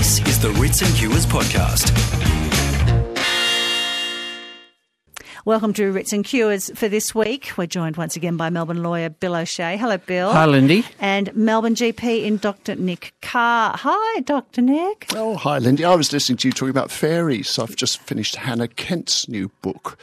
This is the Writs and Cures podcast. Welcome to Writs and Cures for this week. We're joined once again by Melbourne lawyer Bill O'Shea. Hello, Bill. Hi, Lindy. And Melbourne GP in Dr. Nick Carr. Hi, Dr. Nick. Oh, hi, Lindy. I was listening to you talking about fairies. I've just finished Hannah Kent's new book,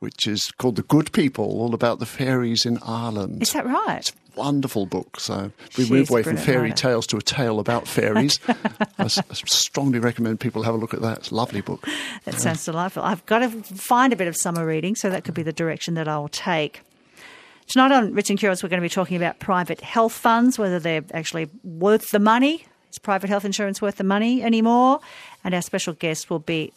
which is called The Good People, all about the fairies in Ireland. Is that right? Wonderful book. So we She's move away from fairy tales to a tale about fairies. I strongly recommend people have a look at that. It's a lovely book. That sounds delightful. I've got to find a bit of summer reading, so that could be the direction that I'll take. Tonight on Writs and Cures, we're going to be talking about private health funds, whether they're actually worth the money. Is private health insurance worth the money anymore? And our special guest will be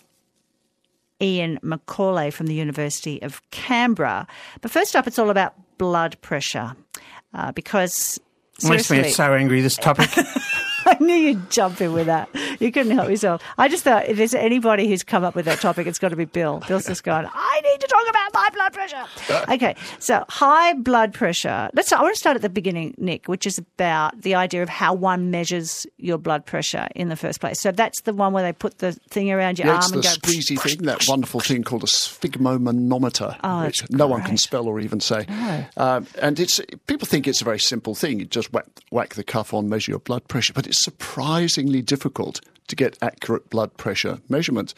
Ian McAuley from the University of Canberra. But first up, it's all about blood pressure. Uh, because Makes me so angry, this topic. I knew you'd jump in with that. You couldn't help yourself. I just thought if there's anybody who's come up with that topic, it's got to be Bill. Bill's just going, I need to talk about high blood pressure. Okay, so high blood pressure. Let's. I want to start at the beginning, Nick, which is about the idea of how one measures your blood pressure in the first place. So that's the one where they put the thing around your Yeah, arm it's the and go. squeezy thing, that wonderful thing called a sphygmomanometer, Oh, which no one can spell or even say. Um, and it's people think it's a very simple thing. You just whack, whack the cuff on, measure your blood pressure, but it's surprisingly difficult to get accurate blood pressure measurement.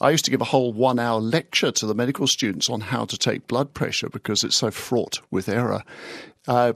I used to give a whole one hour lecture to the medical students on how to take blood pressure because it's so fraught with error. Uh,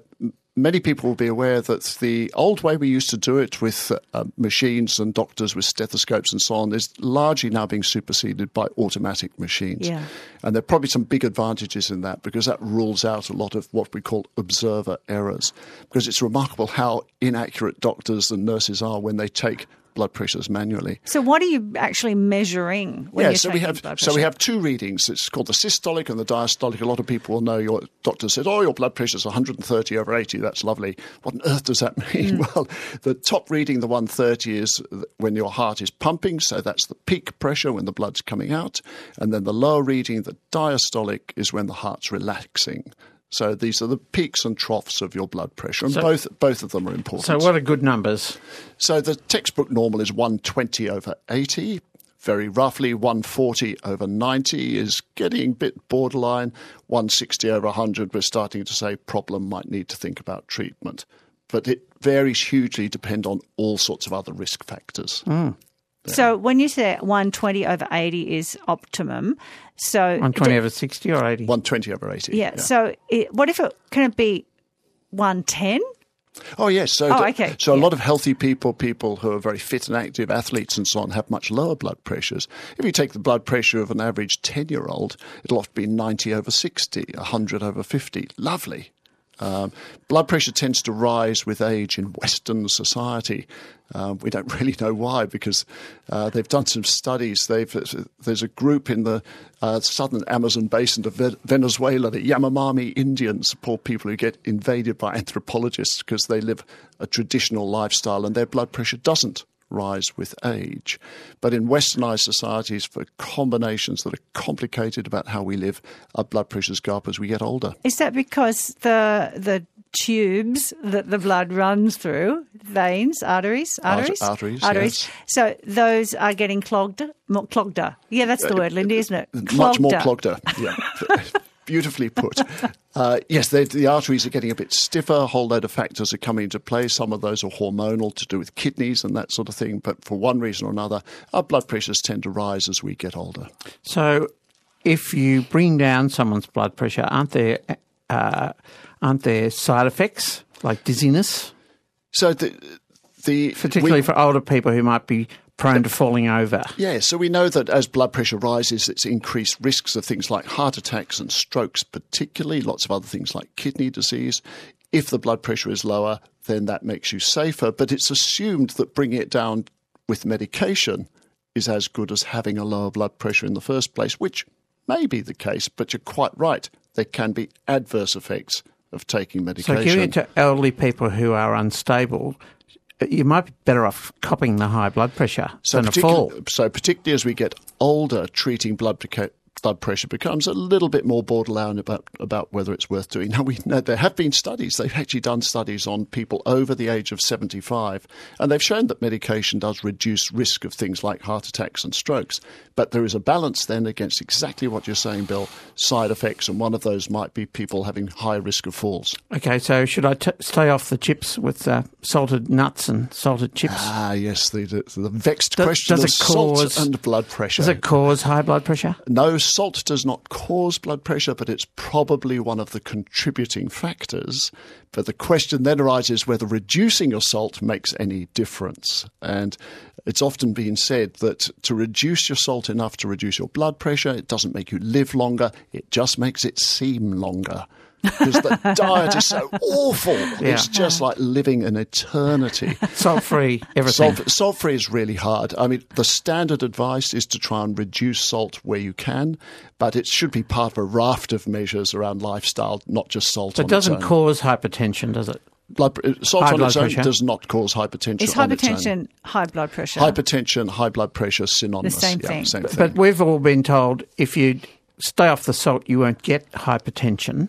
Many people will be aware that the old way we used to do it with uh, machines and doctors with stethoscopes and so on is largely now being superseded by automatic machines. Yeah. And there are probably some big advantages in that because that rules out a lot of what we call observer errors. Because it's remarkable how inaccurate doctors and nurses are when they take blood pressures manually. So what are you actually measuring when yeah, you're so we have so we have two readings. It's called the systolic and the diastolic. A lot of people will know your doctor says, "Oh, your blood pressure is 130 over 80." That's lovely. What on earth does that mean? Mm. Well, the top reading, the 130, is when your heart is pumping, so that's the peak pressure when the blood's coming out, and then the lower reading, the diastolic, is when the heart's relaxing. So these are the peaks and troughs of your blood pressure, and So- both both of them are important. so, what are good numbers? So the textbook normal is 120 over 80. Very roughly, 140 over 90 is getting a bit borderline. 160 over 100, we're starting to say problem might need to think about treatment. But it varies hugely, depend on all sorts of other risk factors. Hmm. So when you say 120 over 80 is optimum, so 120 over 60 or 80? 120 over 80. yeah, so it, what if it can it be 110? Oh yes. So, Oh, the- okay. so a Yeah. lot of healthy people, people who are very fit and active, athletes and so on, have much lower blood pressures. If you take the blood pressure of an average ten-year-old, it'll often be ninety over sixty, hundred over fifty. Lovely. Um, blood pressure tends to rise with age in Western society. Um, we don't really know why because uh, they've done some studies. They've, there's a group in the uh, southern Amazon basin of Venezuela, the Yanomami Indians, poor people who get invaded by anthropologists because they live a traditional lifestyle and their blood pressure doesn't rise with age. But in westernized societies, for combinations that are complicated about how we live, our blood pressures go up as we get older. Is that because the the tubes that the blood runs through, veins, arteries, arteries, arteries, yes. So those are getting clogged, more clogged. Yeah, that's uh, the word, Lindy, isn't it? much more Clogged. clogged up. Yeah, beautifully put. Uh, yes, they, the arteries are getting a bit stiffer. A whole load of factors are coming into play. Some of those are hormonal to do with kidneys and that sort of thing. But for one reason or another, our blood pressures tend to rise as we get older. So, if you bring down someone's blood pressure, aren't there, uh, aren't there side effects like dizziness, So the the particularly we- for older people who might be prone to falling over? Yeah, so we know that as blood pressure rises, it's increased risks of things like heart attacks and strokes, particularly, lots of other things like kidney disease. If the blood pressure is lower, then that makes you safer, but it's assumed that bringing it down with medication is as good as having a lower blood pressure in the first place, which may be the case, but you're quite right. There can be adverse effects of taking medication. So, giving it to elderly people who are unstable, you might be better off copping the high blood pressure than a fall. so particularly as we get older, treating blood, blood pressure becomes a little bit more borderline about, about whether it's worth doing. Now, we know there have been studies, they've actually done studies on people over the age of 75, and they've shown that medication does reduce risk of things like heart attacks and strokes. But there is a balance then against exactly what you're saying, Bill side effects, and one of those might be people having high risk of falls. Okay, so should I t- stay off the chips with uh, salted nuts and salted chips? Ah, yes, the, the, the vexed Does- question does of it cause- salt and blood pressure. Does it cause high blood pressure? No, salt does not cause blood pressure, but it's probably one of the contributing factors. But the question then arises whether reducing your salt makes any difference. And it's often been said that to reduce your salt enough to reduce your blood pressure, it doesn't make you live longer, it just makes it seem longer. Because the diet is so awful. It's just like living an eternity. Salt free, everything. Salt, salt free is really hard. I mean, the standard advice is to try and reduce salt where you can, but it should be part of a raft of measures around lifestyle, not just salt. It on doesn't its own. cause hypertension, does it? blood, salt high on blood its own pressure. does not cause hypertension. Is on its own. hypertension high blood pressure? Hypertension, high blood pressure, synonymous. The same Yeah, thing. Same thing. But we've all been told if you stay off the salt, you won't get hypertension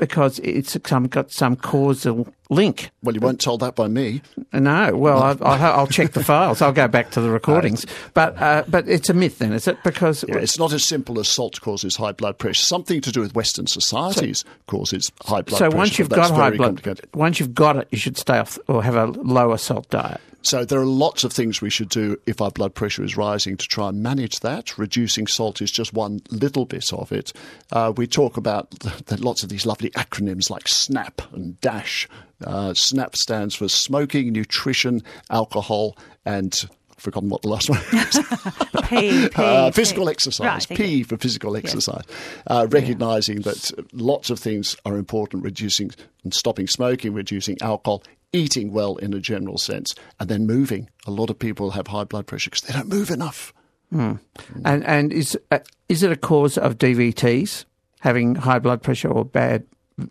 because it's some, got some causal link. well, you weren't told that by me. No, well, I, I'll, I'll check the files. I'll go back to the recordings. But uh, but it's a myth, then, is it? Because Yeah, it's not as simple as salt causes high blood pressure. Something to do with Western societies causes high blood so pressure. So once you've got high blood, once you've got it, you should stay off or have a lower salt diet. So there are lots of things we should do if our blood pressure is rising to try and manage that. Reducing salt is just one little bit of it. Uh, we talk about the, the, lots of these lovely acronyms like SNAP and DASH. Uh, SNAP stands for smoking, nutrition, alcohol, and I've forgotten what the last one is. P, P, Uh, P. physical exercise. Right, P for physical exercise. Uh, recognizing that lots of things are important, reducing and stopping smoking, reducing alcohol, eating well in a general sense, and then moving. A lot of people have high blood pressure because they don't move enough. And and is uh, is it a cause of DVTs having high blood pressure or bad,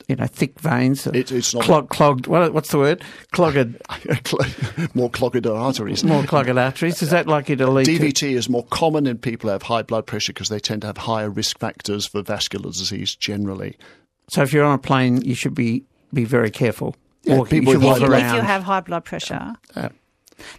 you know, thick veins? It- it's not- Clog, clogged. What, what's the word? Clogged. more clogged arteries. More clogged arteries. Is that likely to lead to? DVT is more common in people who have high blood pressure because they tend to have higher risk factors for vascular disease generally. So if you're on a plane, you should be be very careful. Yeah, Walk- people you walk high if blood- around. you have high blood pressure. Uh,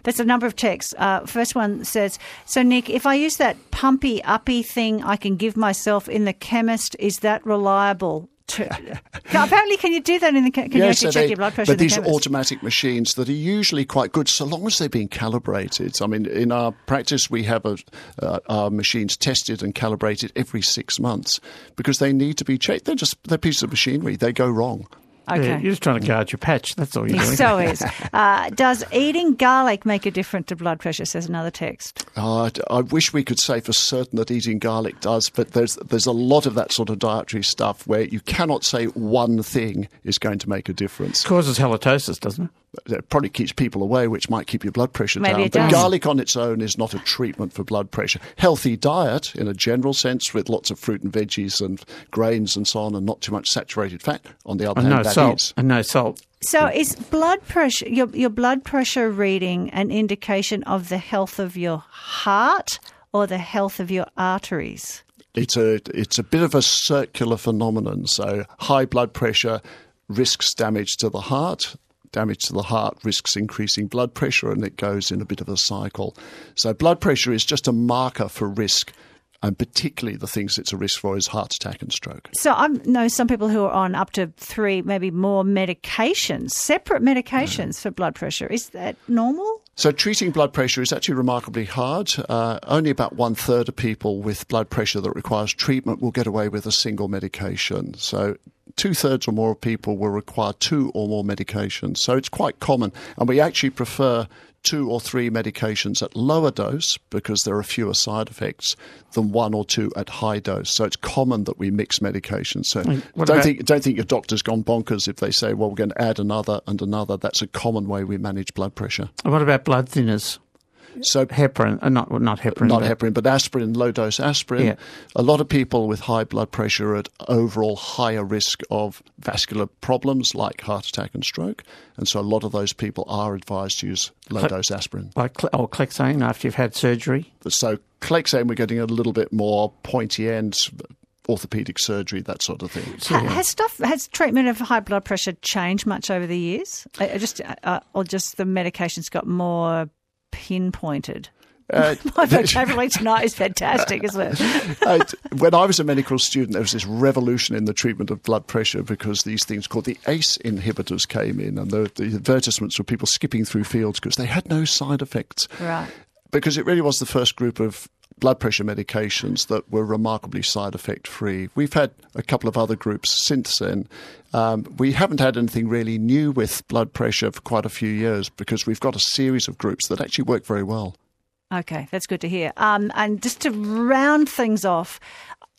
That's a number of texts. Uh, first one says, "So Nick, if I use that pumpy uppy thing I can give myself in the chemist, is that reliable?" To, apparently, can you do that in the? che- Can you actually so check they- your blood pressure? But in the these are chemist? automatic machines that are usually quite good so long as they're being calibrated. I mean, in our practice, we have a, uh, our machines tested and calibrated every six months because they need to be checked. They're just they're pieces of machinery. They go wrong. Okay. Yeah, you're just trying to guard your patch. That's all you're doing. so is. Uh, does eating garlic make a difference to blood pressure? Says another text. Uh, I wish we could say for certain that eating garlic does, but there's there's a lot of that sort of dietary stuff where you cannot say one thing is going to make a difference. It causes halitosis, doesn't it? It probably keeps people away, which might keep your blood pressure Maybe down. it But does. garlic on its own is not a treatment for blood pressure. Healthy diet, in a general sense, with lots of fruit and veggies and grains and so on, and not too much saturated fat. On the other And hand, no that salt. is. And no salt. So, is blood pressure your your blood pressure reading an indication of the health of your heart or the health of your arteries? It's a it's a bit of a circular phenomenon. So high blood pressure risks damage to the heart. Damage to the heart risks increasing blood pressure, and it goes in a bit of a cycle. So blood pressure is just a marker for risk, and particularly the things it's a risk for is heart attack and stroke. So I know some people who are on up to three, maybe more medications, separate medications for blood pressure. Is that normal? So treating blood pressure is actually remarkably hard. Uh, only about one third of people with blood pressure that requires treatment will get away with a single medication. So two thirds or more of people will require two or more medications. So it's quite common, and we actually prefer two or three medications at lower dose because there are fewer side effects than one or two at high dose. So it's common that we mix medications. So don't about- think don't think your doctor's gone bonkers if they say, well, we're going to add another and another. That's a common way we manage blood pressure. And what about blood thinners? So heparin, uh, not well, not heparin, not but- heparin, but aspirin, low dose aspirin. Yeah. A lot of people with high blood pressure are at overall higher risk of vascular problems like heart attack and stroke. And so a lot of those people are advised to use low dose aspirin. like cl- or Clexane after you've had surgery. So Clexane, we're getting a little bit more pointy end, orthopedic surgery, that sort of thing. Ha- Has stuff has treatment of high blood pressure changed much over the years? Uh, uh, just uh, or just the medications got more pinpointed? Uh, My vocabulary tonight is fantastic, isn't it? When I was a medical student, there was this revolution in the treatment of blood pressure because these things called the ACE inhibitors came in, and the, the advertisements were people skipping through fields because they had no side effects. Right. Because it really was the first group of blood pressure medications that were remarkably side effect free. We've had a couple of other groups since then. Um, we haven't had anything really new with blood pressure for quite a few years because we've got a series of groups that actually work very well. Okay, that's good to hear. Um, and just to round things off,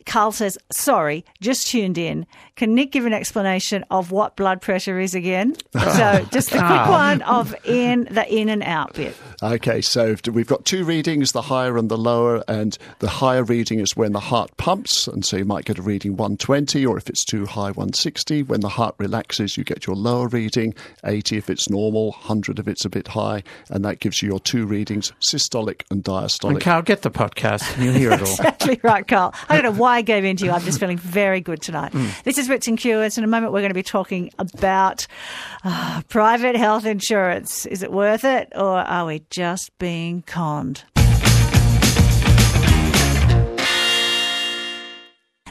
Carl says, sorry, just tuned in. Can Nick give an explanation of what blood pressure is again? So just the quick ah. one of in the in and out bit. Okay, so we've got two readings, the higher and the lower, and the higher reading is when the heart pumps, and so you might get a reading 120, or if it's too high, 160. When the heart relaxes, you get your lower reading, 80 if it's normal, 100 if it's a bit high, and that gives you your two readings, systolic and diastolic. And diastolic. Carl, get the podcast and you'll hear it all. Exactly right, Carl. I don't know why I gave in to you. I'm just feeling very good tonight. This is Writs and Cures. In a moment, we're going to be talking about uh, private health insurance. Is it worth it, or are we just being conned?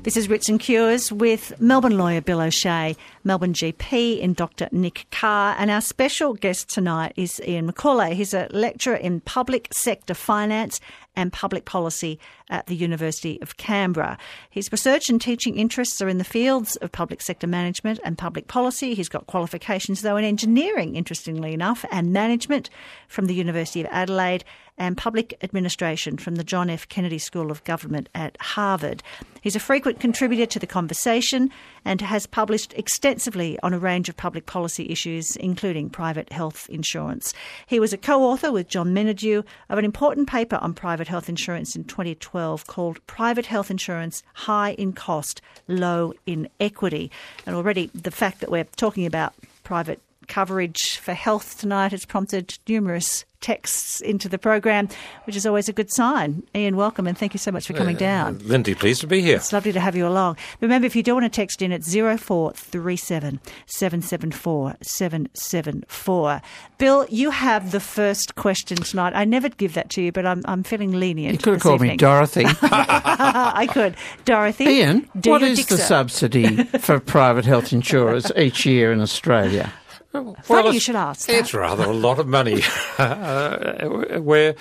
This is Writs and Cures with Melbourne lawyer Bill O'Shea, Melbourne GP and Dr. Nick Carr, and our special guest tonight is Ian McAuley. He's a lecturer in public sector finance and public policy at the University of Canberra. His research and teaching interests are in the fields of public sector management and public policy. He's got qualifications, though, in engineering, interestingly enough, and management from the University of Adelaide and public administration from the John F. Kennedy School of Government at Harvard. He's a frequent contributor to the conversation and has published extensively on a range of public policy issues, including private health insurance. He was a co author with John Menadue of an important paper on private health insurance in 2012 called Private Health Insurance High in Cost, Low in Equity. And already the fact that we're talking about private coverage for health tonight has prompted numerous texts into the program, which is always a good sign. Ian, welcome and thank you so much for coming uh, down. Lindy, pleased to be here. It's lovely to have you along. Remember, if you do want to text in, it's 0437 774 774. Bill, you have the first question tonight. I never give that to you, but I'm, I'm feeling lenient. You could have this called me. Dorothy. I could. Dorothy. Ian, do what your the subsidy for private health insurers each year in Australia? Funny Well, you should ask that. It's rather a lot of money. uh, where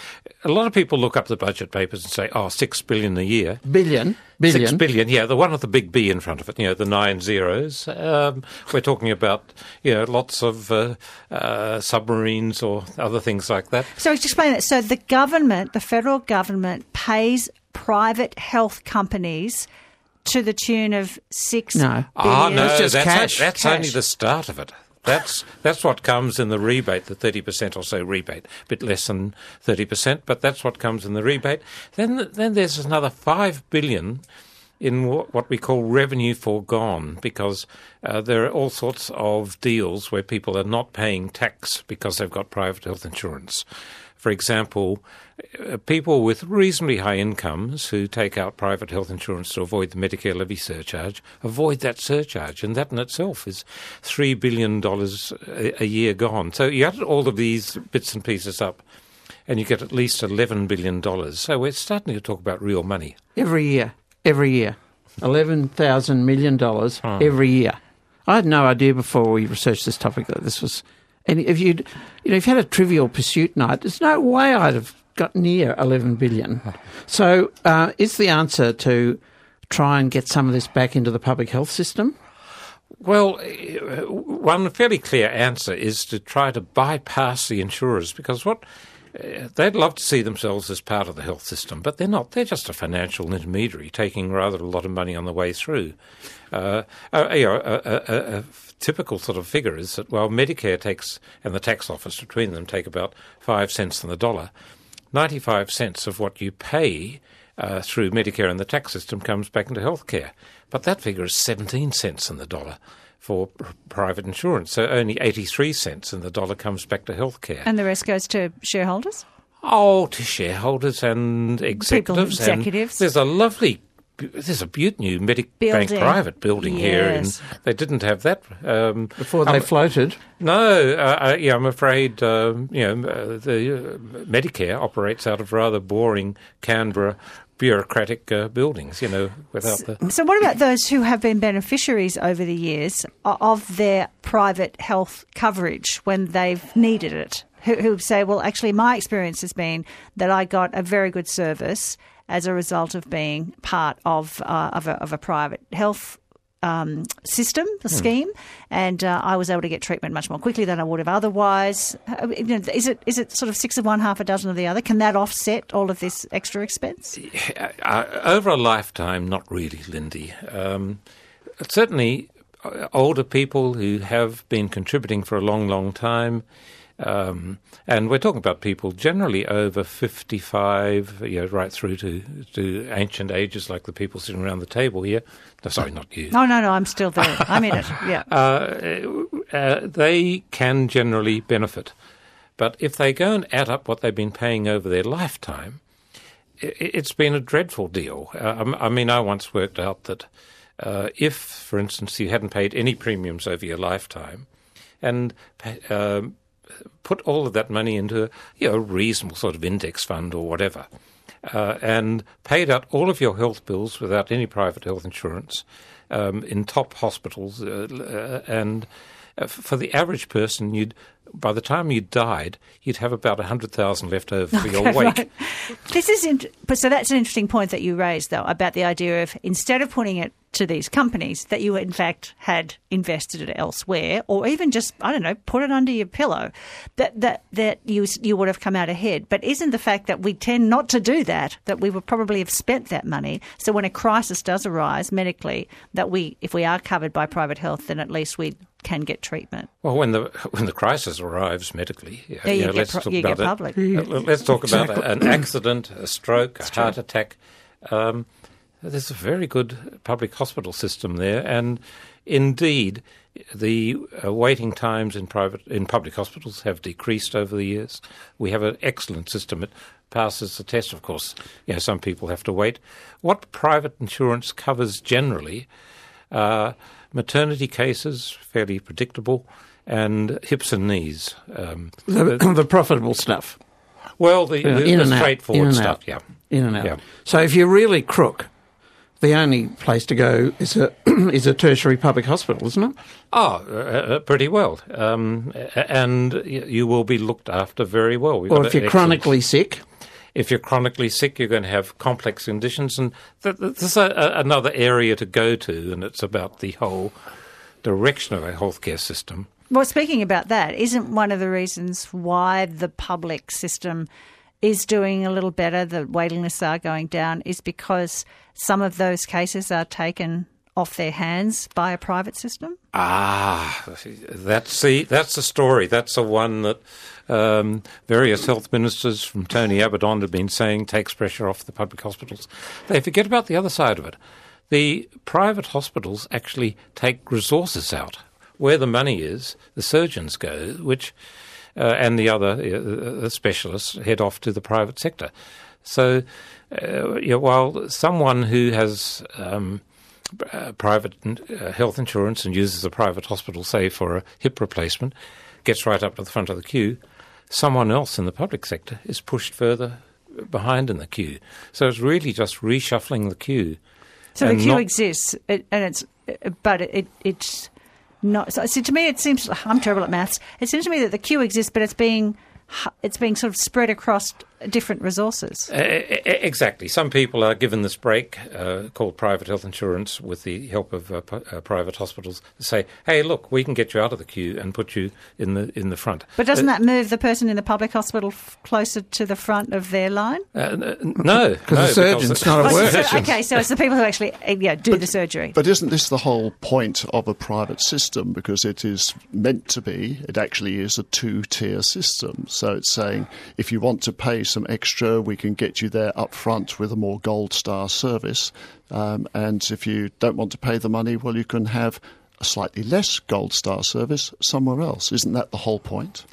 a lot of people look up the budget papers and say, "Oh, six billion a year." Billion. Billion. Six billion, yeah, the one with the big B in front of it, you know, the nine zeros. Um, we're talking about, you know, lots of uh, uh, submarines or other things like that. So explain that. So the government, the federal government, pays private health companies to the tune of six No. Ah, no, It's just that's, cash, that's cash. only the start of it. That's that's what comes in the rebate, the thirty percent or so rebate, a bit less than thirty percent, but that's what comes in the rebate. Then then there's another five billion in what, what we call revenue foregone, because uh, there are all sorts of deals where people are not paying tax because they've got private health insurance. For example, people with reasonably high incomes who take out private health insurance to avoid the Medicare levy surcharge avoid that surcharge, and that in itself is three billion dollars a, a year gone. So you add all of these bits and pieces up, and you get at least eleven billion dollars. So we're starting to talk about real money. Every year. Every year. $11,000 million Hmm. every year. I had no idea before we researched this topic that this was. And if you'd, you know, if you had a trivial pursuit night, there's no way I'd have got near 11 billion. So, uh, is the answer to try and get some of this back into the public health system? Well, uh, one fairly clear answer is to try to bypass the insurers because what uh, they'd love to see themselves as part of the health system, but they're not. They're just a financial intermediary taking rather a lot of money on the way through. Uh, uh, a, a, a, a typical sort of figure is that, well, Medicare takes, and the tax office between them take about five cents on the dollar. 95 cents of what you pay uh, through Medicare and the tax system comes back into healthcare. But that figure is 17 cents in the dollar for private insurance. So only 83 cents in the dollar comes back to healthcare. And the rest goes to shareholders? Oh, to shareholders and executives. and executives. there's a lovely, there's a beaut new Medibank Building. private building here, and they didn't have that um, Before they floated. no, uh, uh, yeah, I'm afraid um, you know uh, the uh, Medicare operates out of rather boring Canberra bureaucratic uh, buildings. You know, without the So, what about those who have been beneficiaries over the years of their private health coverage when they've needed it? Who, who say, well, actually, my experience has been that I got a very good service as a result of being part of, uh, of, a, of a private health um, system, the scheme, and uh, I was able to get treatment much more quickly than I would have otherwise. Uh, you know, Is it is it sort of six of one, half a dozen of the other? Can that offset all of this extra expense? uh, over a lifetime, not really, Lindy. Um, certainly, uh, older people who have been contributing for a long, long time. Um, and we're talking about people generally over 55, you know, right through to, to ancient ages, like the people sitting around the table here. No, sorry, not you. No, no, no. I'm still there. I'm in it. Yeah. uh, uh, they can generally benefit. But if they go and add up what they've been paying over their lifetime, i- it's been a dreadful deal. Uh, I'm- I mean, I once worked out that uh, if, for instance, you hadn't paid any premiums over your lifetime and um put all of that money into a you know, reasonable sort of index fund or whatever, uh, and paid out all of your health bills without any private health insurance um, in top hospitals, uh, uh, and uh, for the average person, you'd by the time you died, you'd have about a hundred thousand left over for your Okay, wake. right. This is int- so that's an interesting point that you raised though about the idea of instead of putting it to these companies that you in fact had invested it elsewhere or even just I don't know put it under your pillow that that that you you would have come out ahead but isn't the fact that we tend not to do that that we would probably have spent that money so when a crisis does arise medically that we if we are covered by private health then at least we can get treatment Well, when the when the crisis arrives medically, yeah, Yeah, you get let's pro- talk you get about public. it. Uh, Let's talk about an accident, a stroke, a heart attack. Um, there's a very good public hospital system there, and indeed, the uh, waiting times in private in public hospitals have decreased over the years. We have an excellent system. It passes the test. Of course, you know, some people have to wait. What private insurance covers generally uh, maternity cases, fairly predictable, and hips and knees. Um, The, the profitable stuff. well, the, Yeah, the, the straightforward stuff, out. yeah. In and out. Yeah. So if you're really crook, the only place to go is a is a tertiary public hospital, isn't it? Oh, uh, uh, pretty well. Um, and you will be looked after very well. We've Or if you're excellent- chronically sick, if you're chronically sick, you're going to have complex conditions, and th- th- there's a, a, another area to go to, and it's about the whole direction of our healthcare system. Well, speaking about that, isn't one of the reasons why the public system is doing a little better, the waiting lists are going down, is because some of those cases are taken off their hands by a private system? Ah, that's the that's the story. That's the one that um, various health ministers, from Tony Abbott on, have been saying takes pressure off the public hospitals. They forget about the other side of it. The private hospitals actually take resources out. Where the money is, the surgeons go, which and the other uh, uh, specialists head off to the private sector. So, uh, yeah, while someone who has um, uh, private uh, health insurance and uses a private hospital, say for a hip replacement, gets right up to the front of the queue, someone else in the public sector is pushed further behind in the queue. So it's really just reshuffling the queue. So the queue not- exists, and it's, but it, it's not. So, see, to me, it seems I'm terrible at maths. It seems to me that the queue exists, but it's being it's being sort of spread across different resources. Uh, exactly. Some people are given this break uh, called private health insurance with the help of uh, p- uh, private hospitals to say, "Hey, look, we can get you out of the queue and put you in the in the front." But doesn't Uh, that move the person in the public hospital f- closer to the front of their line? uh, n- no, because no, the surgeon's not Oh, at work. so- okay, so it's the people who actually uh, yeah do the surgery. But isn't this the whole point of a private system? Because it is meant to be, it actually is a two tier system. So it's saying if you want to pay some extra. We can get you there up front with a more gold star service. Um, and if you don't want to pay the money, well, you can have a slightly less gold star service somewhere else. Isn't that the whole point?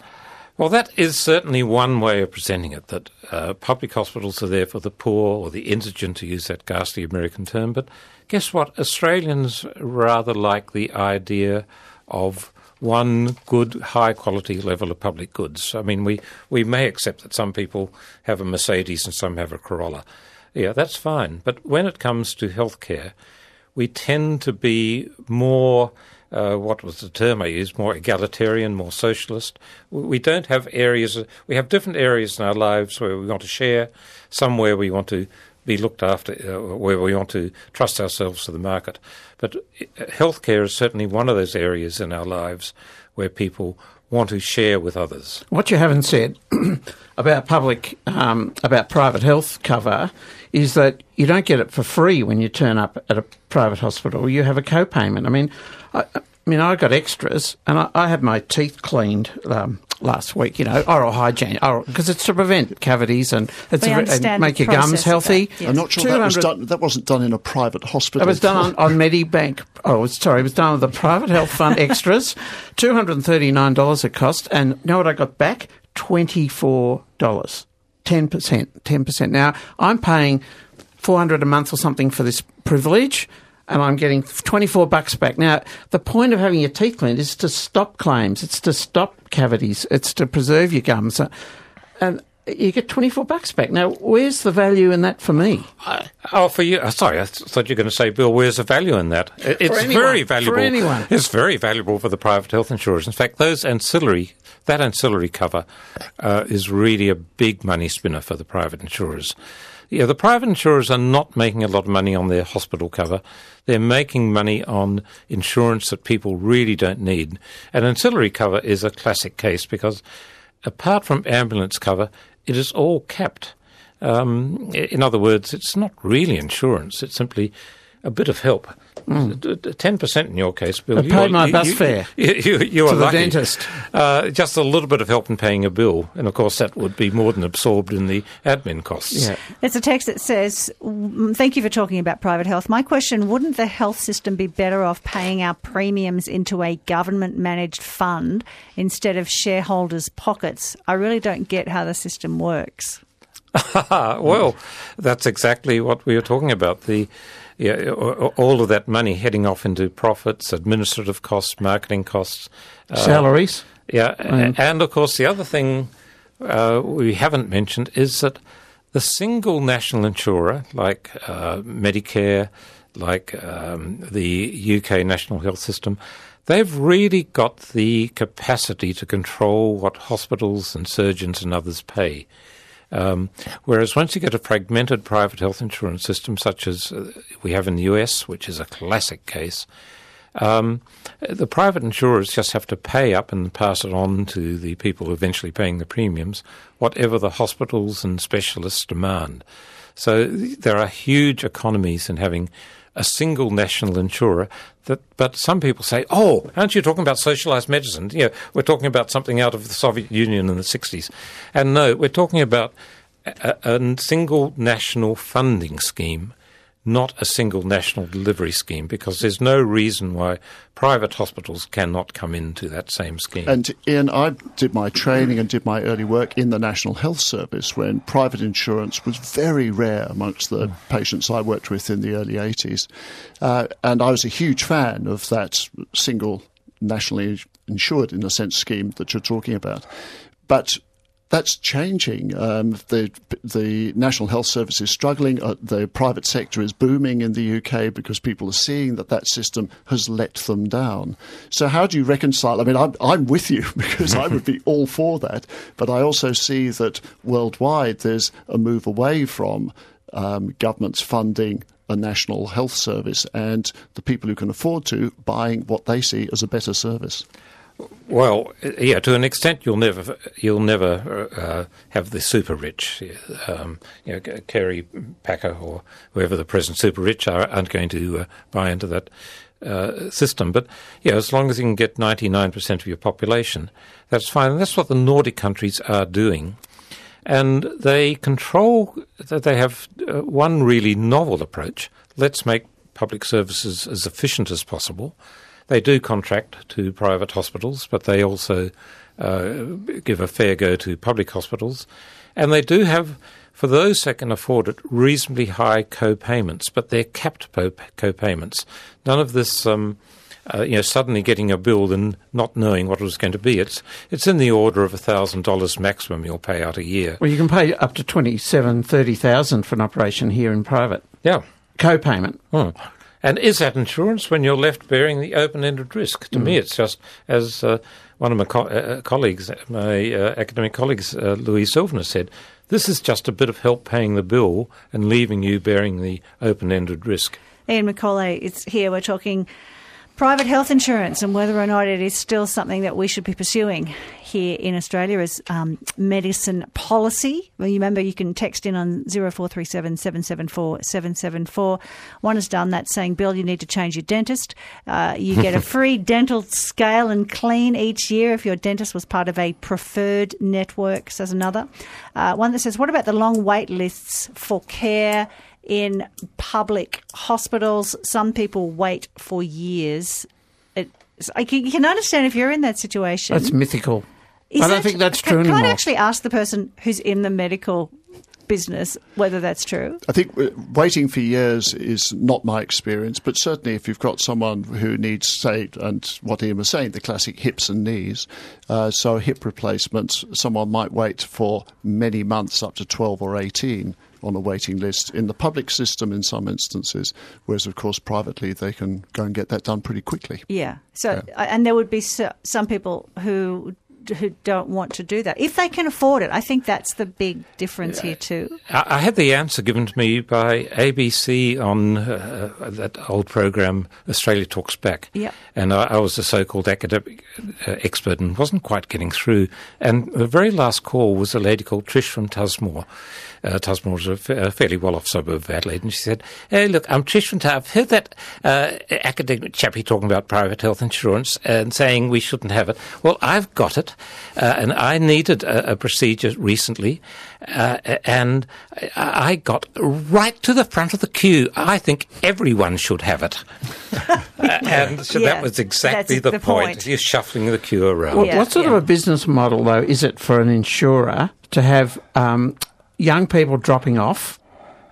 Well, that is certainly one way of presenting it, that uh, public hospitals are there for the poor or the indigent, to use that ghastly American term. But guess what? Australians rather like the idea of one good, high quality level of public goods. I mean, we, we may accept that some people have a Mercedes and some have a Corolla. Yeah, that's fine. But when it comes to healthcare, we tend to be more uh, what was the term I used, more egalitarian, more socialist. We don't have areas, we have different areas in our lives where we want to share, somewhere we want to be looked after, uh, where we want to trust ourselves to the market. But uh, healthcare is certainly one of those areas in our lives where people want to share with others. What you haven't said about public, um, about private health cover is that you don't get it for free when you turn up at a private hospital. You have a co-payment. I mean, I, I mean, I got extras, and I, I had my teeth cleaned um, last week. You know, oral hygiene, because it's to prevent cavities and it's a, and make your gums healthy. yes. I'm not sure that was done. That wasn't done in a private hospital. It was done on, on Medibank. Oh, sorry, it was done on the private health fund extras. Two hundred and thirty nine dollars it cost, and you know what I got back? Twenty four dollars. Ten percent. Ten percent. Now I'm paying four hundred a month or something for this privilege. And I'm getting 24 bucks back. Now, the point of having your teeth cleaned is to stop claims. It's to stop cavities. It's to preserve your gums. And you get 24 bucks back. Now, where's the value in that for me? Oh, for you? uh, Sorry, I thought you were going to say, Bill. Where's the value in that? It- It's anyone, very for valuable. anyone. It's very valuable for the private health insurers. In fact, those ancillary, that ancillary cover, uh, is really a big money spinner for the private insurers. Yeah, the private insurers are not making a lot of money on their hospital cover. They're making money on insurance that people really don't need. And ancillary cover is a classic case because apart from ambulance cover, it is all capped. Um, in other words, it's not really insurance. It's simply a bit of help. Ten percent in your case, Bill. I you paid are- my you- bus you- fare You, you, you to are the lucky. dentist. Uh, just a little bit of help in paying a bill, and of course that would be more than absorbed in the admin costs. Yeah. There's a text that says, "Mm, Thank you for talking about private health. My question wouldn't the health system be better off paying our premiums into a government managed fund instead of shareholders' pockets? I really don't get how the system works. Well, that's exactly what we were talking about. The yeah, all of that money heading off into profits, administrative costs, marketing costs, uh, Salaries. Yeah, a- and of course the other thing uh, we haven't mentioned is that the single national insurer, like uh, Medicare, like um, the UK national health system, they've really got the capacity to control what hospitals and surgeons and others pay. Um, whereas once you get a fragmented private health insurance system, such as uh, we have in the US, which is a classic case, um, the private insurers just have to pay up and pass it on to the people eventually paying the premiums, whatever the hospitals and specialists demand. So there are huge economies in having a single national insurer. That, but some people say, "Oh, aren't you talking about socialized medicine? Yeah, we're talking about something out of the Soviet Union in the '60s." And no, we're talking about a, a single national funding scheme not a single national delivery scheme because there's no reason why private hospitals cannot come into that same scheme. And Ian, I did my training and did my early work in the National Health Service when private insurance was very rare amongst the patients I worked with in the early 80s. Uh, and I was a huge fan of that single nationally insured, in a sense, scheme that you're talking about. But that's changing. Um, the the National Health Service is struggling. Uh, the private sector is booming in the UK because people are seeing that that system has let them down. So how do you reconcile? I mean, I'm I'm with you because I would be all for that, but I also see that worldwide there's a move away from um, governments funding a national health service and the people who can afford to buying what they see as a better service. Well, yeah, to an extent, you'll never you'll never uh, have the super rich. Um, you know, Kerry Packer or whoever the present super rich are aren't going to uh, buy into that uh, system. But yeah, as long as you can get ninety nine percent of your population, that's fine. And that's what the Nordic countries are doing. and they control. that They have uh, one really novel approach. Let's make public services as efficient as possible. They do contract to private hospitals, but they also uh, give a fair go to public hospitals, and they do have. For those that can afford it, reasonably high co-payments, but they're capped po- co-payments. None of this um, uh, you know, suddenly getting a bill and not knowing what it was going to be. It's it's in the order of thousand dollars maximum you'll pay out a year. Well, you can pay up to twenty seven, thirty thousand for an operation here in private Yeah. co-payment. Hmm. And is that insurance when you're left bearing the open-ended risk? To me, it's just as uh, one of my co- uh, colleagues, my uh, academic colleagues, uh, Louise Sylvaner said. This is just a bit of help paying the bill and leaving you bearing the open-ended risk. Ian McAuley is here. We're talking private health insurance and whether or not it is still something that we should be pursuing here in Australia as um, medicine policy. Well, you remember you can text in on 0437 774 774. One has done that saying, Bill, you need to change your dentist. Uh, you get a free dental scale and clean each year if your dentist was part of a preferred network, says another. Uh, one that says, what about the long wait lists for care? In public hospitals. Some people wait for years. It, I can, you can understand if you're in that situation. That's mythical. Is I don't that- think that's can, true Can I anymore. actually ask the person who's in the medical business whether that's true? I think uh, waiting for years is not my experience, but certainly if you've got someone who needs, say, and what Ian was saying, the classic hips and knees, uh, so hip replacements, someone might wait for many months, up to 12 or 18 on a waiting list in the public system in some instances, whereas, of course, privately they can go and get that done pretty quickly. Yeah. So, uh, and there would be some people who who don't want to do that if they can afford it. I think that's the big difference here too. I, I had the answer given to me by ABC on uh, uh, that old program, Australia Talks Back. Yep. And I, I was a so called academic uh, expert and wasn't quite getting through. And the very last call was a lady called Trish from Tusmore. Uh, Tusmore is a, fairly well off suburb of Adelaide. And she said, Hey, look, I'm Trish from Tusmore. I've heard that uh, academic chappie talking about private health insurance and saying we shouldn't have it. Well, I've got it. Uh, and I needed a, a procedure recently. Uh, and I I got right to the front of the queue. I think everyone should have it. Uh, and so Yeah, that was exactly the, the point. point. You're shuffling the queue around. What, Yeah, what sort yeah. of a business model, though, is it for an insurer to have um, young people dropping off?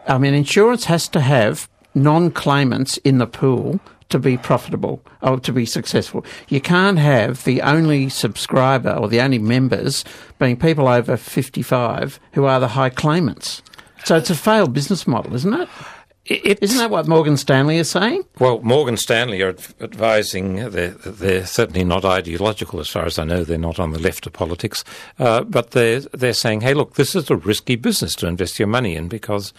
I mean, insurance has to have non claimants in the pool to be profitable or to be successful. You can't have the only subscriber or the only members being people over 55 who are the high claimants. So it's a failed business model, isn't it? It- Isn't that what Morgan Stanley is saying? Well, Morgan Stanley are advising, they're, they're certainly not ideological as far as I know, they're not on the left of politics, uh, but they're, they're saying, hey, look, this is a risky business to invest your money in because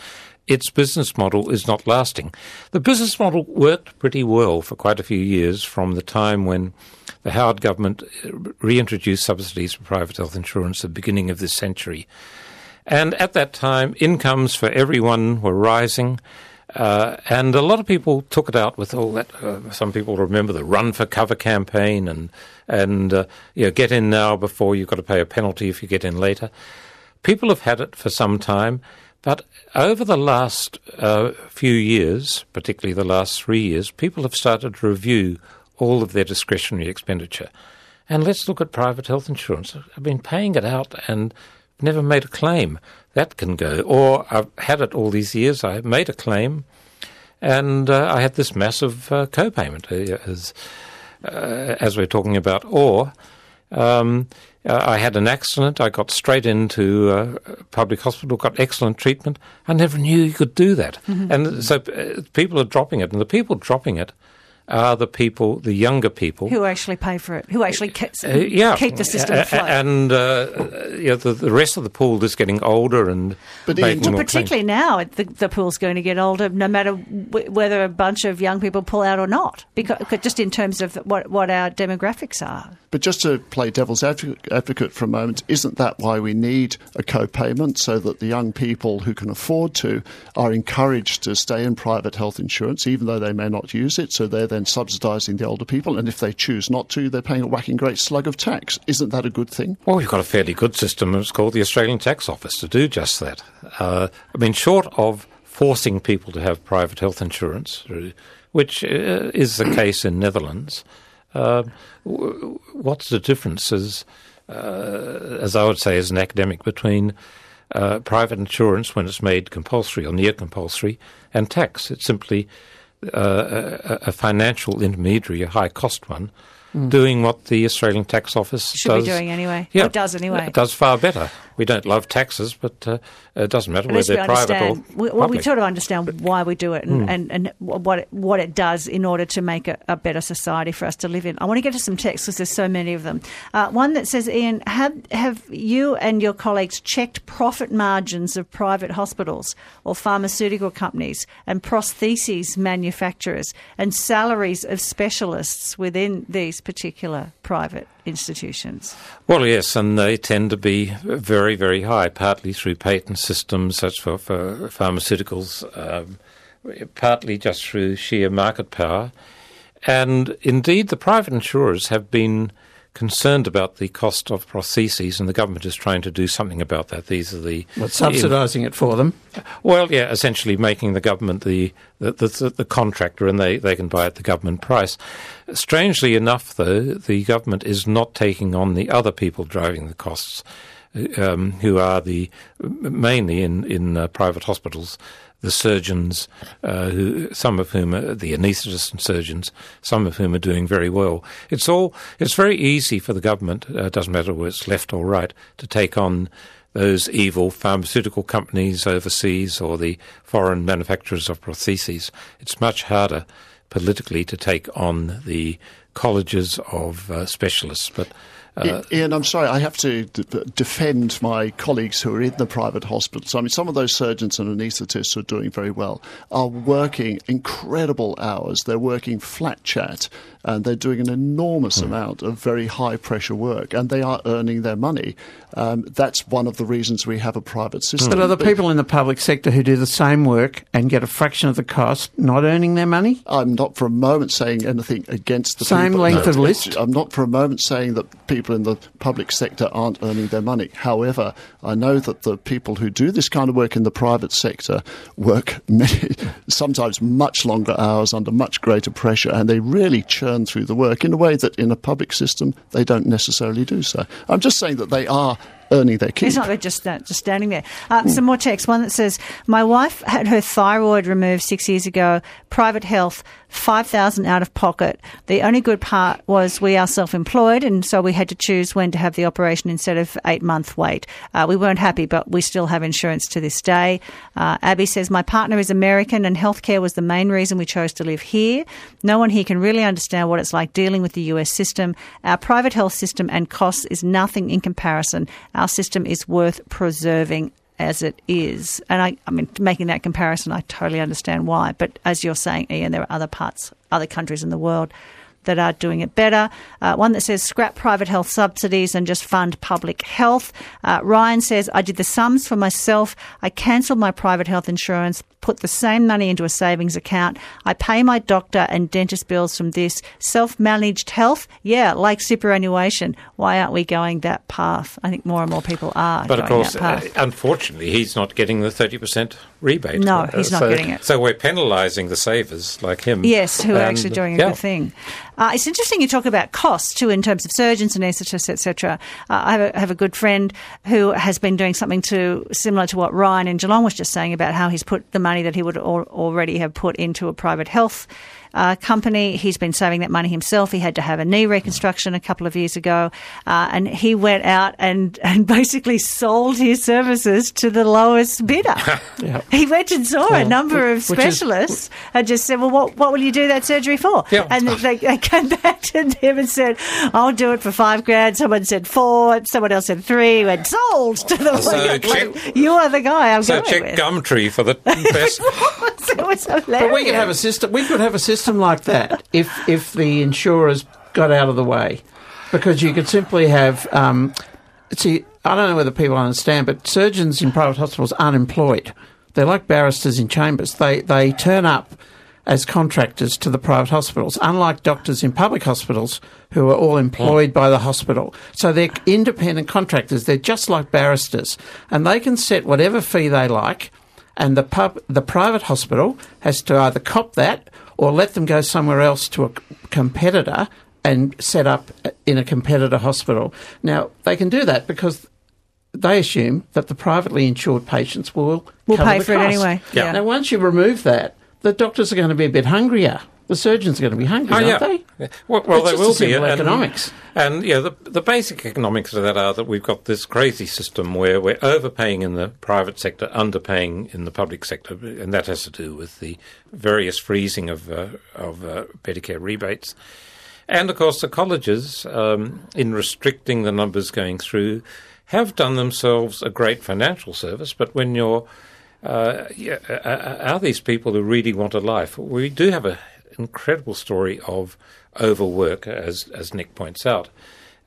its business model is not lasting. The business model worked pretty well for quite a few years from the time when the Howard government uh, reintroduced subsidies for private health insurance at the beginning of this century. And at that time, incomes for everyone were rising. Uh, and a lot of people took it out with all that. Uh, some people remember the Run for Cover campaign and and uh, you know, get in now before you've got to pay a penalty if you get in later. People have had it for some time, but over the last uh, few years, particularly the last three years, people have started to review all of their discretionary expenditure. And let's look at private health insurance. I've been paying it out and never made a claim. That can go. Or I've had it all these years. I made a claim, and uh, I had this massive uh, co-payment, uh, as uh, as we're talking about. Or um, uh, I had an accident. I got straight into uh, public hospital, got excellent treatment. I never knew you could do that. And so uh, people are dropping it, and the people dropping it are the people, the younger people. Who actually pay for it? Who actually ke- Uh, yeah, keep the system A- a- afloat? and uh, yeah, the, the rest of the pool is getting older and But Ian, making to more claims. Particularly now, the, the pool's going to get older, no matter w- whether a bunch of young people pull out or not. Because just in terms of what what our demographics are. But just to play devil's advocate, advocate for a moment, isn't that why we need a co-payment so that the young people who can afford to are encouraged to stay in private health insurance, even though they may not use it? So they're then subsidising the older people, and if they choose not to, they're paying a whacking great slug of tax. Isn't that a good thing? Well, we've got a fairly good system. It's called the Australian Tax Office to do just that. Uh, I mean, short of forcing people to have private health insurance, which uh, is the case in Netherlands, uh, what's the difference, as, uh, as I would say, as an academic, between uh, private insurance when it's made compulsory or near compulsory and tax? It's simply uh, a, a financial intermediary, a high cost one, doing what the Australian Tax Office Should does. be doing anyway. Yeah, Or does anyway. It does far better. We don't love taxes, but uh, it doesn't matter At whether they're private or. We, well, we sort of understand why we do it and, and, and what it, what it does in order to make a, a better society for us to live in. I want to get to some texts because there's so many of them. Uh, one that says, Ian, have have you and your colleagues checked profit margins of private hospitals or pharmaceutical companies and prostheses manufacturers and salaries of specialists within these particular private institutions? Well, yes, and they tend to be very, very high, partly through patent systems, such for, for pharmaceuticals, um, partly just through sheer market power. And indeed, the private insurers have been concerned about the cost of prostheses, and the government is trying to do something about that. These are the But subsidising it for them. Well, yeah, essentially making the government the the, the, the contractor, and they, they can buy at the government price. Strangely enough, though, the government is not taking on the other people driving the costs, um, who are the mainly in in uh, private hospitals. The surgeons, uh, who some of whom are the anaesthetists and surgeons, some of whom are doing very well. It's all. It's very easy for the government. Uh, doesn't matter whether it's left or right to take on those evil pharmaceutical companies overseas or the foreign manufacturers of prostheses. It's much harder politically to take on the colleges of uh, specialists. But uh, Ian, I'm sorry, I have to d- defend my colleagues who are in the private hospitals. I mean, some of those surgeons and anaesthetists who are doing very well are working incredible hours. They're working flat chat and they're doing an enormous amount of very high pressure work and they are earning their money. Um, that's one of the reasons we have a private system. But are the people in the public sector who do the same work and get a fraction of the cost not earning their money? I'm not for a moment saying anything against the Same people. length of list? I'm not for a moment saying that people in the public sector aren't earning their money. However, I know that the people who do this kind of work in the private sector work many, sometimes much longer hours under much greater pressure, and they really churn through the work in a way that in a public system they don't necessarily do so. I'm just saying that they are earning their keep. It's not they're just uh, just standing there. Uh, Some more text. One that says, "My wife had her thyroid removed six years ago. Private health, five thousand out of pocket. The only good part was we are self-employed, and so we had to choose when to have the operation instead of eight month wait. Uh, we weren't happy, but we still have insurance to this day." Uh, Abby says, "My partner is American, and healthcare was the main reason we chose to live here. No one here can really understand what it's like dealing with the US system. Our private health system and costs is nothing in comparison. Our system is worth preserving as it is. And I, I mean, making that comparison, I totally understand why. But as you're saying, Ian, there are other parts, other countries in the world that are doing it better. Uh, one that says scrap private health subsidies and just fund public health. Uh, Ryan says, I did the sums for myself. I cancelled my private health insurance, put the same money into a savings account. I pay my doctor and dentist bills from this. Self managed health? Yeah, like superannuation. Why aren't we going that path? I think more and more people are but of course, that uh, path. unfortunately, he's not getting the thirty percent rebate. No, Uh, he's not so, getting it. So we're penalising the savers like him. Yes, who are And, actually doing a yeah. good thing. Uh, it's interesting you talk about costs too, in terms of surgeons, and anaesthetists, etc. Uh, I have a, have a good friend who has been doing something to similar to what Ryan in Geelong was just saying about how he's put the money that he would al- already have put into a private health. Uh, company. He's been saving that money himself. He had to have a knee reconstruction a couple of years ago, uh, and he went out and, and basically sold his services to the lowest bidder. Yeah. He went and saw a number of which is- specialists and just said, "Well, what what will you do that surgery for?" Yeah. And they, they came back to him and said, "I'll do it for five grand." Someone said four. Someone else said three. Went sold to the So check- you are the guy I'm So going check with. Gumtree for the best. it was hilarious. But we could have a system. We could have a system like that if if the insurers got out of the way, because you could simply have. Um, see, I don't know whether people understand, but surgeons in private hospitals aren't employed. They're like barristers in chambers. They they turn up as contractors to the private hospitals, unlike doctors in public hospitals who are all employed by the hospital. So they're independent contractors. They're just like barristers, and they can set whatever fee they like. And the pub, the private hospital has to either cop that or let them go somewhere else to a competitor and set up uh, in a competitor hospital. Now they can do that because they assume that the privately insured patients will Will cover pay the for it anyway. Yeah. Now, once you remove that, the doctors are going to be a bit hungrier. The surgeons are going to be hungry, Oh, aren't they? Yeah. Well, well they will be. and- economics. And, yeah, the, the basic economics of that are that we've got this crazy system where we're overpaying in the private sector, underpaying in the public sector, and that has to do with the various freezing of, uh, of uh, Medicare rebates. And, of course, the colleges, um, in restricting the numbers going through, have done themselves a great financial service, but when you're uh, yeah, uh, uh, are these people who really want a life? We do have an incredible story of overwork, as as Nick points out.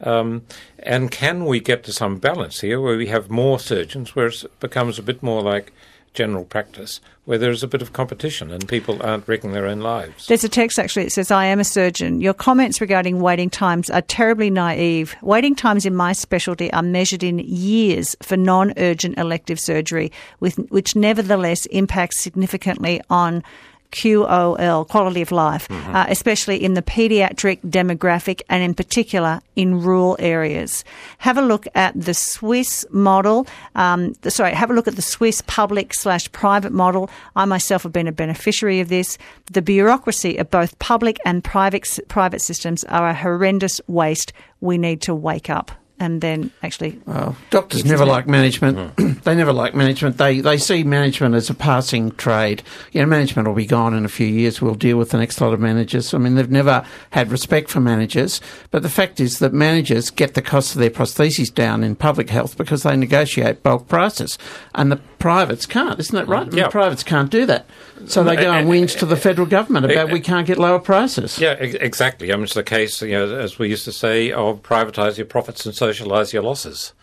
Um, and can we get to some balance here where we have more surgeons, where it becomes a bit more like general practice, where there's a bit of competition and people aren't wrecking their own lives? There's a text actually that says, I am a surgeon. Your comments regarding waiting times are terribly naive. Waiting times in my specialty are measured in years for non urgent elective surgery, with, which nevertheless impacts significantly on QOL, quality of life, uh, especially in the paediatric demographic and in particular in rural areas. Have a look at the Swiss model. Um, the, sorry, have a look at the Swiss public slash private model. I myself have been a beneficiary of this. The bureaucracy of both public and private private systems are a horrendous waste. We need to wake up and then actually Well, doctors never like management. Hmm. they never like management. They they see management as a passing trade. You know, management will be gone in a few years. We'll deal with the next lot of managers. I mean, they've never had respect for managers. But the fact is that managers get the cost of their prostheses down in public health because they negotiate bulk prices, and the privates can't. Isn't that right? Mm. I mean, Yeah. privates can't do that. So they go and whinge to the federal government about we can't get lower prices. Yeah, exactly. I mean, it's the case, you know, as we used to say, of privatise your profits and socialise your losses.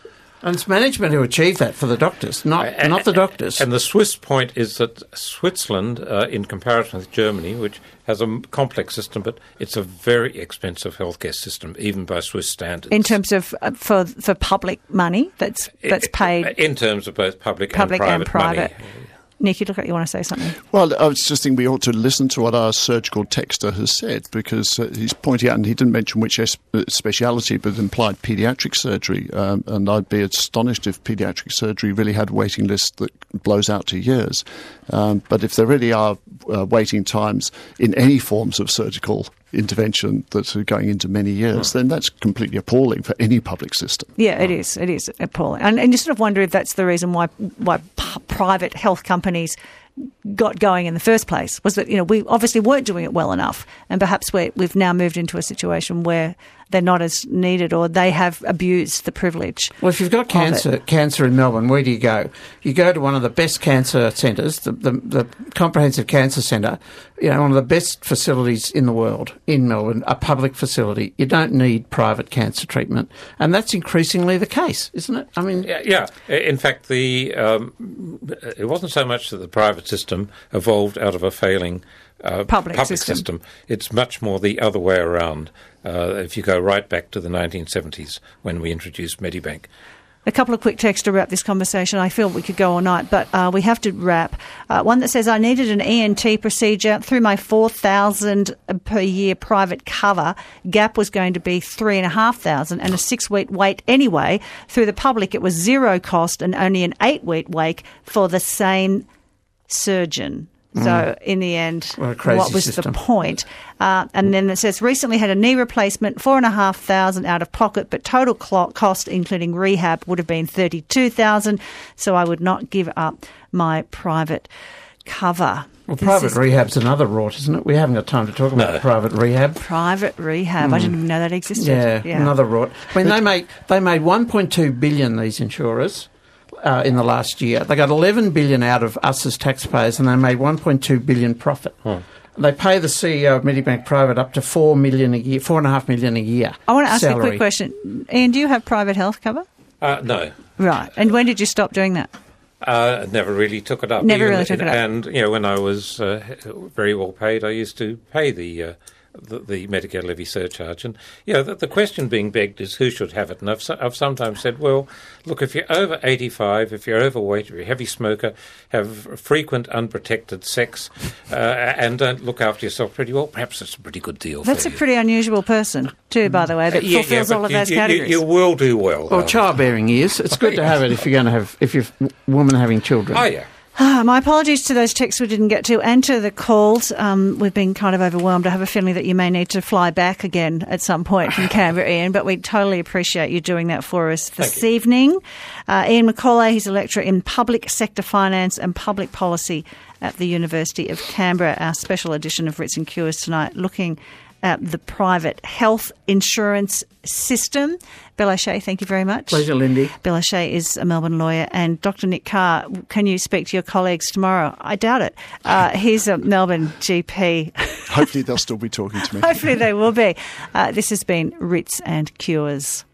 And it's management who achieve that for the doctors, not not the doctors. And the Swiss point is that Switzerland, uh, in comparison with Germany, which has a complex system, but it's a very expensive healthcare system, even by Swiss standards. in terms of uh, for for public money that's that's paid in terms of both public, public and and private, private. money. Nick, you look like you want to say something. Well, I was just thinking we ought to listen to what our surgical texter has said because uh, he's pointing out, and he didn't mention which es- uh, speciality, but implied paediatric surgery. Um, and I'd be astonished if paediatric surgery really had a waiting list that blows out to years. Um, but if there really are uh, waiting times in any forms of surgical intervention that are going into many years, then that's completely appalling for any public system. Yeah, it is. It is appalling, and, and you sort of wonder if that's the reason why why p- private health companies got going in the first place was that you know we obviously weren't doing it well enough, and perhaps we we've now moved into a situation where they're not as needed or they have abused the privilege. Well, if you've got cancer, cancer in Melbourne, where do you go? You go to one of the best cancer centres, the, the, the Comprehensive Cancer Centre, you know, one of the best facilities in the world in Melbourne, a public facility. You don't need private cancer treatment, and that's increasingly the case, isn't it? I mean, Yeah, yeah. In fact, the um, it wasn't so much that the private system evolved out of a failing uh, Public system. system. It's much more the other way around. Uh, if you go right back to the 1970s when we introduced Medibank. A couple of quick texts to wrap this conversation. I feel we could go all night, but uh, we have to wrap. Uh, one that says, I needed an ENT procedure through my 4000 per year private cover. Gap was going to be 3500 and a six week wait anyway. Through the public, it was zero cost and only an eight week wait for the same surgeon. So in the end, What what was system. the point? Uh, and then it says recently had a knee replacement, four and a half thousand out of pocket, but total clo- cost, including rehab, would have been thirty-two thousand. So I would not give up my private cover. well, This private is rehab's another rort, isn't it? We haven't got time to talk about No. private rehab. private rehab. I didn't even know that existed. Hmm. Yeah, another rort. I mean, they made they made 1.2 billion these insurers uh, in the last year. They got 11 billion out of us as taxpayers, and they made 1.2 billion profit. They pay the CEO of Medibank Private up to four million a year, four and a half million a year. I want to ask you a quick question. Ian, do you have private health cover? Uh, no. Right. And when did you stop doing that? Uh, never really took it up. Never Even- really took it up. And you know, when I was uh, very well paid, I used to pay the. Uh, the, the Medicare levy surcharge, and you know the, the question being begged is who should have it. And I've, so- I've sometimes said, well, look, if you're over 85, if you're overweight, if you're a heavy smoker, have frequent unprotected sex, uh, and don't look after yourself pretty well, perhaps it's a pretty good deal. That's for a you. pretty unusual person, too, by the way, that Yeah, yeah, fulfills but all of you- those you, you- categories. You, will do well. Well, childbearing years. It's good to have it if you're going to have if you're a woman having children. Oh yeah. Ah, my apologies to those texts we didn't get to and to the calls. Um, we've been kind of overwhelmed. I have a feeling that you may need to fly back again at some point from Canberra, Ian, but we totally appreciate you doing that for us this Thank evening. Uh, Ian McAuley, he's a lecturer in public sector finance and public policy at the University of Canberra. Our special edition of Writs and Cures tonight looking at the private health insurance system. Bill O'Shea, thank you very much. Pleasure, Lindy. Bill O'Shea is a Melbourne lawyer, and Dr. Nick Carr. Can you speak to your colleagues tomorrow? I doubt it. Uh, he's a Melbourne GP. Hopefully, they'll still be talking to me. Hopefully, they will be. Uh, this has been Writs and Cures.